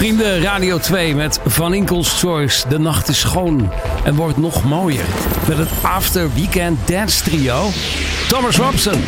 Vrienden, Radio 2 met Van Inkel's Choice. De nacht is schoon en wordt nog mooier. Met het After Weekend Dance Trio. Thomas Robson.